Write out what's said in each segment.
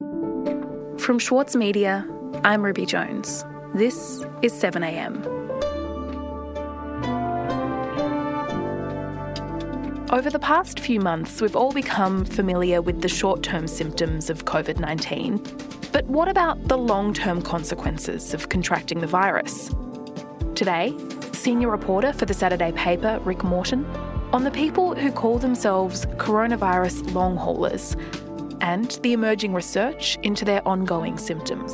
From Schwartz Media, I'm Ruby Jones. This is 7am. Over the past few months, we've all become familiar with the short term symptoms of COVID 19. But what about the long term consequences of contracting the virus? Today, senior reporter for the Saturday paper, Rick Morton, on the people who call themselves coronavirus long haulers and the emerging research into their ongoing symptoms.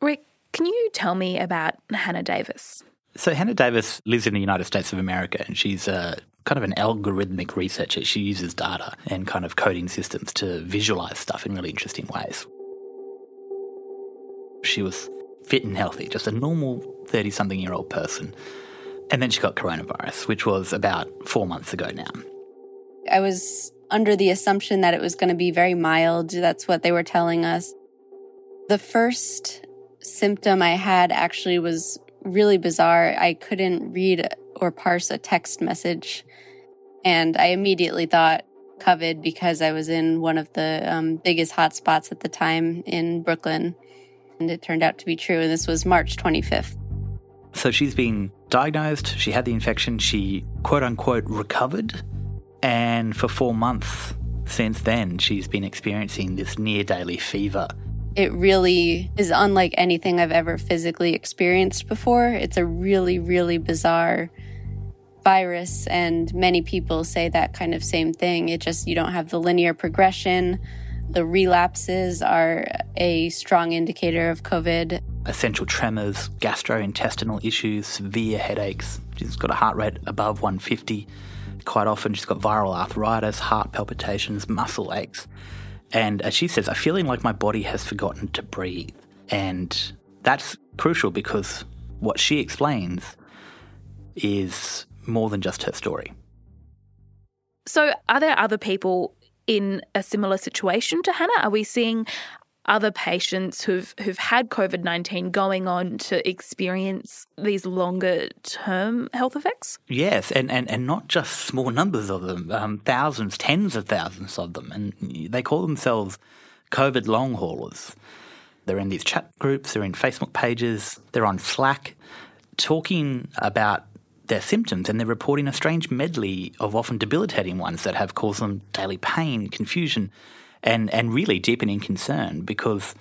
Rick, can you tell me about Hannah Davis? So, Hannah Davis lives in the United States of America and she's a, kind of an algorithmic researcher. She uses data and kind of coding systems to visualize stuff in really interesting ways. She was fit and healthy, just a normal 30 something year old person. And then she got coronavirus, which was about four months ago now. I was under the assumption that it was going to be very mild. That's what they were telling us. The first symptom I had actually was really bizarre. I couldn't read or parse a text message. And I immediately thought COVID because I was in one of the um, biggest hotspots at the time in Brooklyn. And it turned out to be true. And this was March 25th. So she's been diagnosed, she had the infection, she quote unquote recovered. And for four months since then, she's been experiencing this near daily fever. It really is unlike anything I've ever physically experienced before. It's a really, really bizarre virus, and many people say that kind of same thing. It just, you don't have the linear progression. The relapses are a strong indicator of COVID. Essential tremors, gastrointestinal issues, severe headaches. She's got a heart rate above 150. Quite often, she's got viral arthritis, heart palpitations, muscle aches. And as she says, I'm feeling like my body has forgotten to breathe. And that's crucial because what she explains is more than just her story. So, are there other people in a similar situation to Hannah? Are we seeing other patients who've who've had COVID nineteen going on to experience these longer term health effects? Yes, and, and, and not just small numbers of them, um, thousands, tens of thousands of them, and they call themselves COVID long haulers. They're in these chat groups, they're in Facebook pages, they're on Slack, talking about their symptoms, and they're reporting a strange medley of often debilitating ones that have caused them daily pain, confusion, and, and really deepening concern because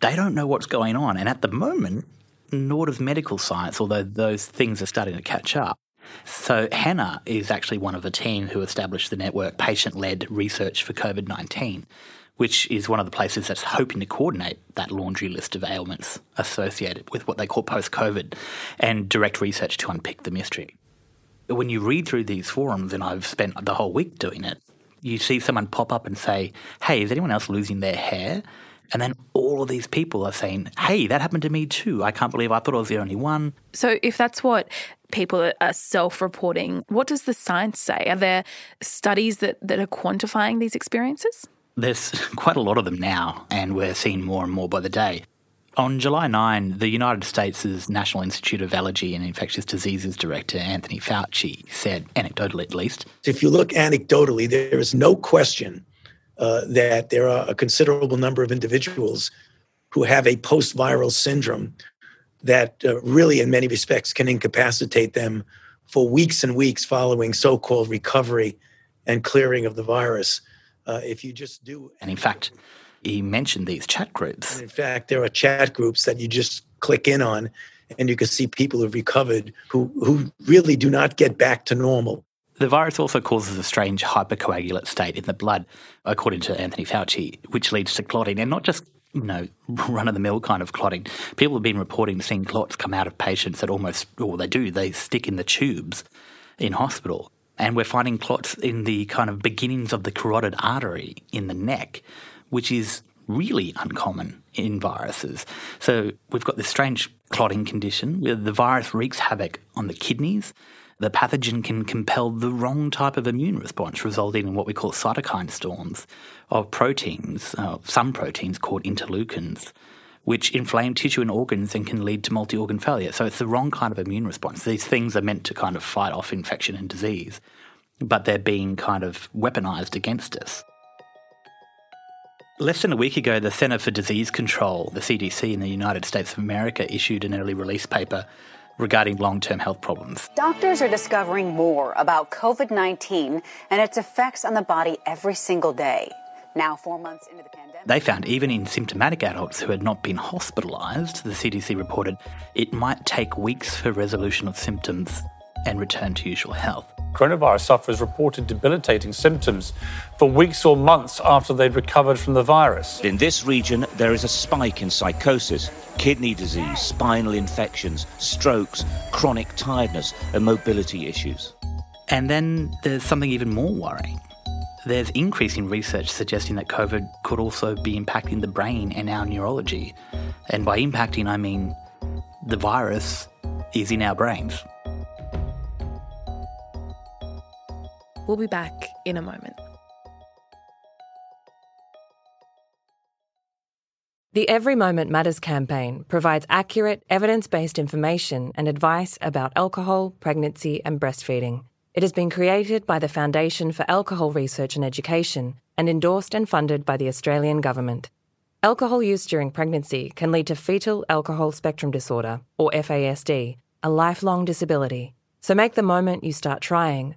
they don't know what's going on. And at the moment, nor does medical science, although those things are starting to catch up. So, Hannah is actually one of the team who established the network Patient Led Research for COVID 19, which is one of the places that's hoping to coordinate that laundry list of ailments associated with what they call post COVID and direct research to unpick the mystery. When you read through these forums, and I've spent the whole week doing it, you see someone pop up and say, Hey, is anyone else losing their hair? And then all of these people are saying, hey, that happened to me too. I can't believe I thought I was the only one. So, if that's what people are self reporting, what does the science say? Are there studies that, that are quantifying these experiences? There's quite a lot of them now, and we're seeing more and more by the day. On July 9, the United States' National Institute of Allergy and Infectious Diseases Director Anthony Fauci said, anecdotally at least, if you look anecdotally, there is no question uh, that there are a considerable number of individuals who have a post viral syndrome that uh, really, in many respects, can incapacitate them for weeks and weeks following so called recovery and clearing of the virus. Uh, if you just do. And in fact, he mentioned these chat groups. And in fact, there are chat groups that you just click in on and you can see people who've recovered who, who really do not get back to normal. The virus also causes a strange hypercoagulate state in the blood, according to Anthony Fauci, which leads to clotting, and not just you know run of the mill kind of clotting. People have been reporting seeing clots come out of patients that almost, or they do, they stick in the tubes in hospital, and we're finding clots in the kind of beginnings of the carotid artery in the neck, which is really uncommon in viruses. So we've got this strange clotting condition where the virus wreaks havoc on the kidneys the pathogen can compel the wrong type of immune response, resulting in what we call cytokine storms of proteins, uh, some proteins called interleukins, which inflame tissue and organs and can lead to multi organ failure. So it's the wrong kind of immune response. These things are meant to kind of fight off infection and disease, but they're being kind of weaponized against us. Less than a week ago, the Center for Disease Control, the CDC in the United States of America, issued an early release paper regarding long term health problems. Doctors are discovering more about COVID 19 and its effects on the body every single day. Now, four months into the pandemic. They found even in symptomatic adults who had not been hospitalised, the CDC reported it might take weeks for resolution of symptoms and return to usual health. Coronavirus sufferers reported debilitating symptoms for weeks or months after they'd recovered from the virus. In this region, there is a spike in psychosis, kidney disease, spinal infections, strokes, chronic tiredness, and mobility issues. And then there's something even more worrying. There's increasing research suggesting that COVID could also be impacting the brain and our neurology. And by impacting, I mean the virus is in our brains. We'll be back in a moment. The Every Moment Matters campaign provides accurate, evidence based information and advice about alcohol, pregnancy, and breastfeeding. It has been created by the Foundation for Alcohol Research and Education and endorsed and funded by the Australian Government. Alcohol use during pregnancy can lead to fetal alcohol spectrum disorder, or FASD, a lifelong disability. So make the moment you start trying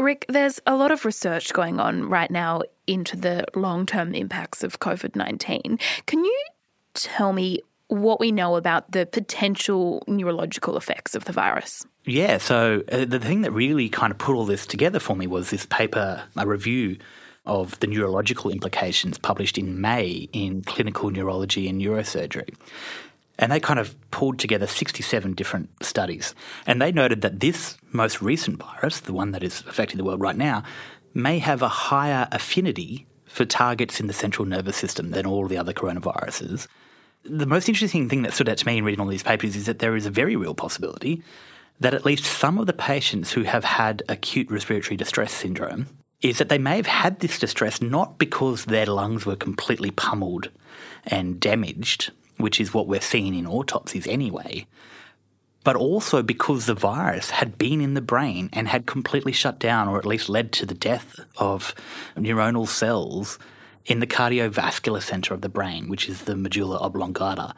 Rick, there's a lot of research going on right now into the long term impacts of COVID 19. Can you tell me what we know about the potential neurological effects of the virus? Yeah, so uh, the thing that really kind of put all this together for me was this paper, a review of the neurological implications published in May in Clinical Neurology and Neurosurgery. And they kind of pulled together 67 different studies. And they noted that this most recent virus, the one that is affecting the world right now, may have a higher affinity for targets in the central nervous system than all the other coronaviruses. The most interesting thing that stood out to me in reading all these papers is that there is a very real possibility that at least some of the patients who have had acute respiratory distress syndrome is that they may have had this distress not because their lungs were completely pummeled and damaged which is what we're seeing in autopsies anyway, but also because the virus had been in the brain and had completely shut down or at least led to the death of neuronal cells in the cardiovascular center of the brain, which is the medulla oblongata.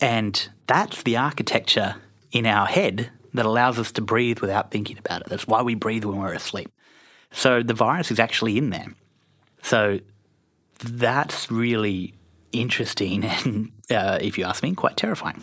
And that's the architecture in our head that allows us to breathe without thinking about it. That's why we breathe when we're asleep. So the virus is actually in there. So that's really interesting and, uh, if you ask me, quite terrifying.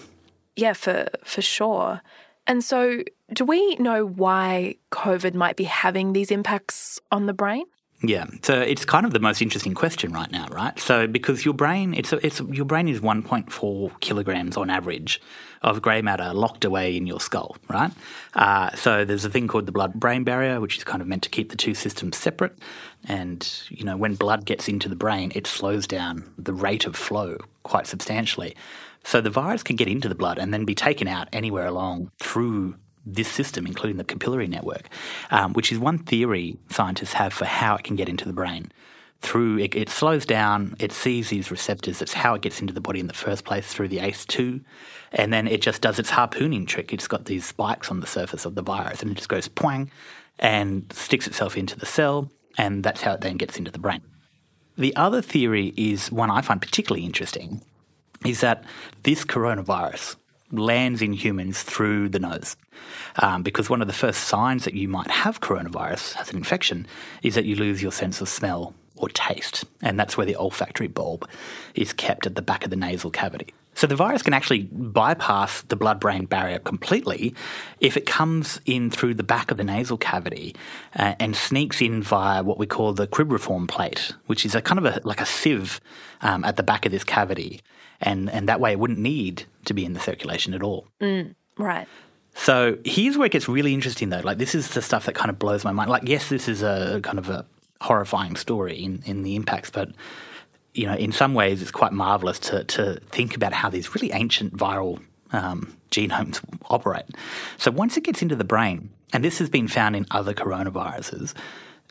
Yeah, for for sure. And so, do we know why COVID might be having these impacts on the brain? Yeah, so it's kind of the most interesting question right now, right? So because your brain, it's a, it's your brain is 1.4 kilograms on average of grey matter locked away in your skull, right? Uh, so there's a thing called the blood-brain barrier, which is kind of meant to keep the two systems separate. And you know, when blood gets into the brain, it slows down the rate of flow quite substantially. So the virus can get into the blood and then be taken out anywhere along through this system, including the capillary network, um, which is one theory scientists have for how it can get into the brain. Through it, it, slows down, it sees these receptors. It's how it gets into the body in the first place through the ACE2, and then it just does its harpooning trick. It's got these spikes on the surface of the virus, and it just goes poing and sticks itself into the cell, and that's how it then gets into the brain. The other theory is one I find particularly interesting, is that this coronavirus lands in humans through the nose. Um, because one of the first signs that you might have coronavirus as an infection is that you lose your sense of smell or taste. And that's where the olfactory bulb is kept at the back of the nasal cavity. So the virus can actually bypass the blood brain barrier completely if it comes in through the back of the nasal cavity uh, and sneaks in via what we call the cribriform plate, which is a kind of a, like a sieve um, at the back of this cavity. And, and that way it wouldn't need to be in the circulation at all. Mm, right. So here's where it gets really interesting, though. Like, this is the stuff that kind of blows my mind. Like, yes, this is a kind of a horrifying story in, in the impacts, but you know, in some ways, it's quite marvelous to to think about how these really ancient viral um, genomes operate. So once it gets into the brain, and this has been found in other coronaviruses,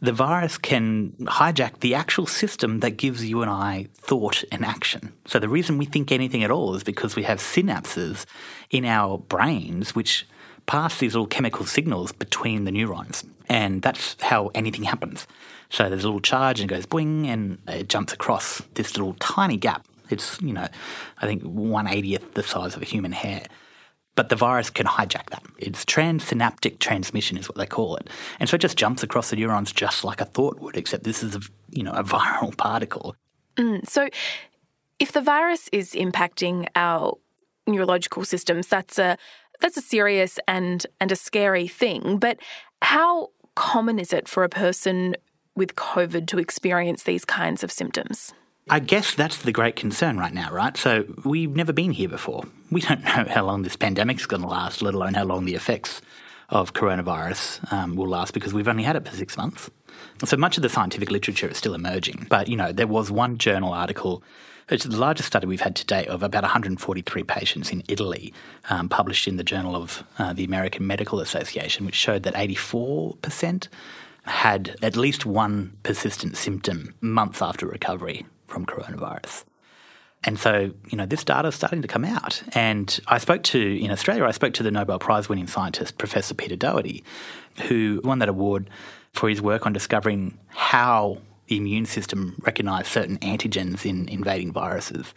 the virus can hijack the actual system that gives you and I thought and action. So the reason we think anything at all is because we have synapses in our brains which pass these little chemical signals between the neurons. And that's how anything happens. So there's a little charge and it goes boing and it jumps across this little tiny gap. It's, you know, I think 180th the size of a human hair. But the virus can hijack that. It's transsynaptic transmission is what they call it. And so it just jumps across the neurons just like a thought would, except this is a, you know, a viral particle. Mm, so if the virus is impacting our neurological systems, that's a that's a serious and and a scary thing. But how common is it for a person with COVID to experience these kinds of symptoms? I guess that's the great concern right now, right? So we've never been here before. We don't know how long this pandemic is going to last, let alone how long the effects of coronavirus um, will last because we've only had it for six months. So much of the scientific literature is still emerging. But, you know, there was one journal article, it's the largest study we've had to date of about 143 patients in Italy, um, published in the Journal of uh, the American Medical Association, which showed that 84% had at least one persistent symptom months after recovery from coronavirus. And so, you know, this data is starting to come out. And I spoke to, in Australia, I spoke to the Nobel Prize winning scientist, Professor Peter Doherty, who won that award for his work on discovering how the immune system recognised certain antigens in invading viruses,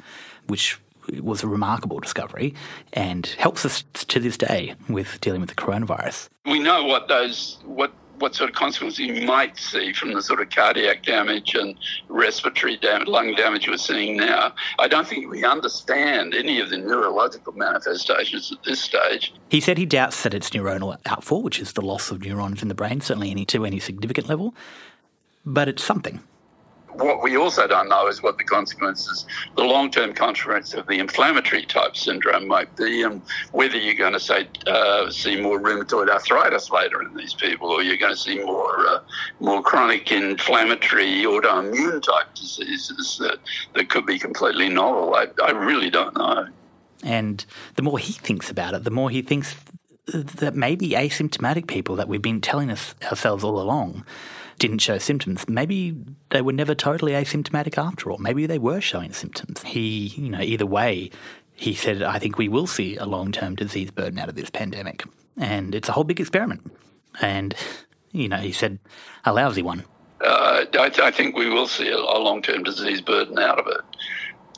which was a remarkable discovery and helps us to this day with dealing with the coronavirus. We know what those, what what sort of consequences you might see from the sort of cardiac damage and respiratory damage, lung damage we're seeing now. I don't think we understand any of the neurological manifestations at this stage. He said he doubts that it's neuronal outfall, which is the loss of neurons in the brain, certainly any to any significant level, but it's something what we also don't know is what the consequences, the long term consequences of the inflammatory type syndrome might be, and whether you're going to say uh, see more rheumatoid arthritis later in these people, or you're going to see more uh, more chronic inflammatory autoimmune type diseases that, that could be completely novel. I, I really don't know. And the more he thinks about it, the more he thinks that maybe asymptomatic people that we've been telling us ourselves all along didn't show symptoms. Maybe they were never totally asymptomatic after all. Maybe they were showing symptoms. He, you know, either way, he said, I think we will see a long term disease burden out of this pandemic. And it's a whole big experiment. And, you know, he said, a lousy one. Uh, I, I, think we will see a, a long term disease burden out of it.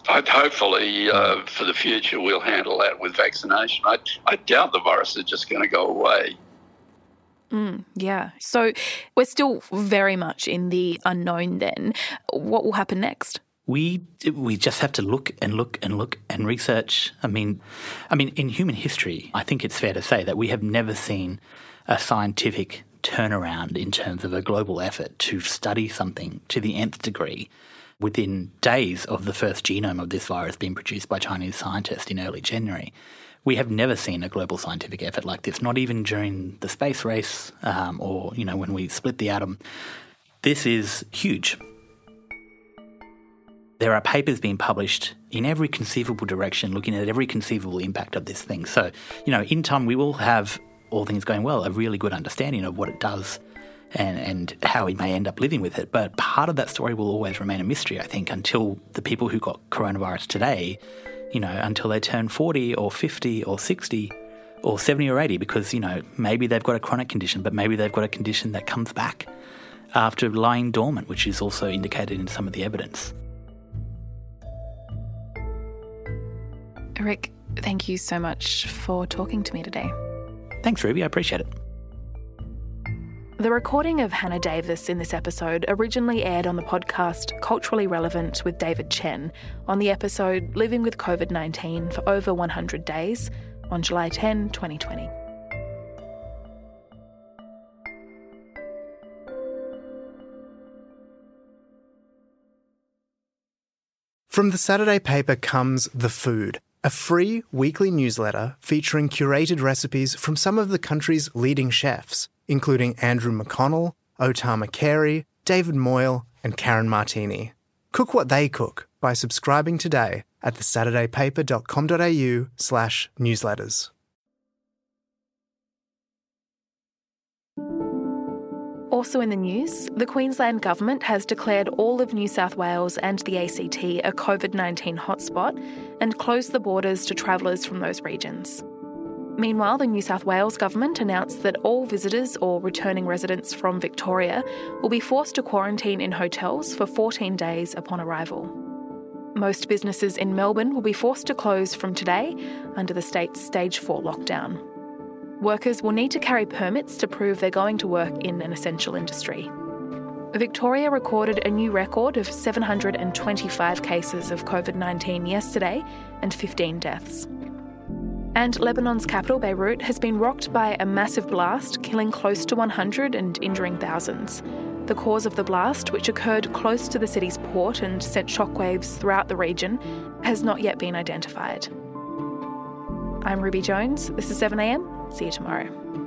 I, hopefully, uh, for the future, we'll handle that with vaccination. I, I doubt the virus is just going to go away. Mm, yeah. So we're still very much in the unknown then. What will happen next? We we just have to look and look and look and research. I mean, I mean in human history, I think it's fair to say that we have never seen a scientific turnaround in terms of a global effort to study something to the nth degree within days of the first genome of this virus being produced by Chinese scientists in early January we have never seen a global scientific effort like this, not even during the space race um, or, you know, when we split the atom. This is huge. There are papers being published in every conceivable direction looking at every conceivable impact of this thing. So, you know, in time we will have, all things going well, a really good understanding of what it does and, and how we may end up living with it. But part of that story will always remain a mystery, I think, until the people who got coronavirus today you know, until they turn 40 or 50 or 60 or 70 or 80 because, you know, maybe they've got a chronic condition, but maybe they've got a condition that comes back after lying dormant, which is also indicated in some of the evidence. Rick, thank you so much for talking to me today. Thanks, Ruby. I appreciate it. The recording of Hannah Davis in this episode originally aired on the podcast Culturally Relevant with David Chen on the episode Living with COVID 19 for over 100 days on July 10, 2020. From the Saturday paper comes The Food, a free weekly newsletter featuring curated recipes from some of the country's leading chefs, including Andrew McConnell, O Tama Carey, David Moyle, and Karen Martini. Cook what they cook by subscribing today at thesaturdaypaper.com.au slash newsletters. Also in the news, the Queensland Government has declared all of New South Wales and the ACT a COVID 19 hotspot and closed the borders to travellers from those regions. Meanwhile, the New South Wales Government announced that all visitors or returning residents from Victoria will be forced to quarantine in hotels for 14 days upon arrival. Most businesses in Melbourne will be forced to close from today under the state's Stage 4 lockdown. Workers will need to carry permits to prove they're going to work in an essential industry. Victoria recorded a new record of 725 cases of COVID 19 yesterday and 15 deaths. And Lebanon's capital, Beirut, has been rocked by a massive blast, killing close to 100 and injuring thousands. The cause of the blast, which occurred close to the city's port and sent shockwaves throughout the region, has not yet been identified. I'm Ruby Jones. This is 7am. See you tomorrow.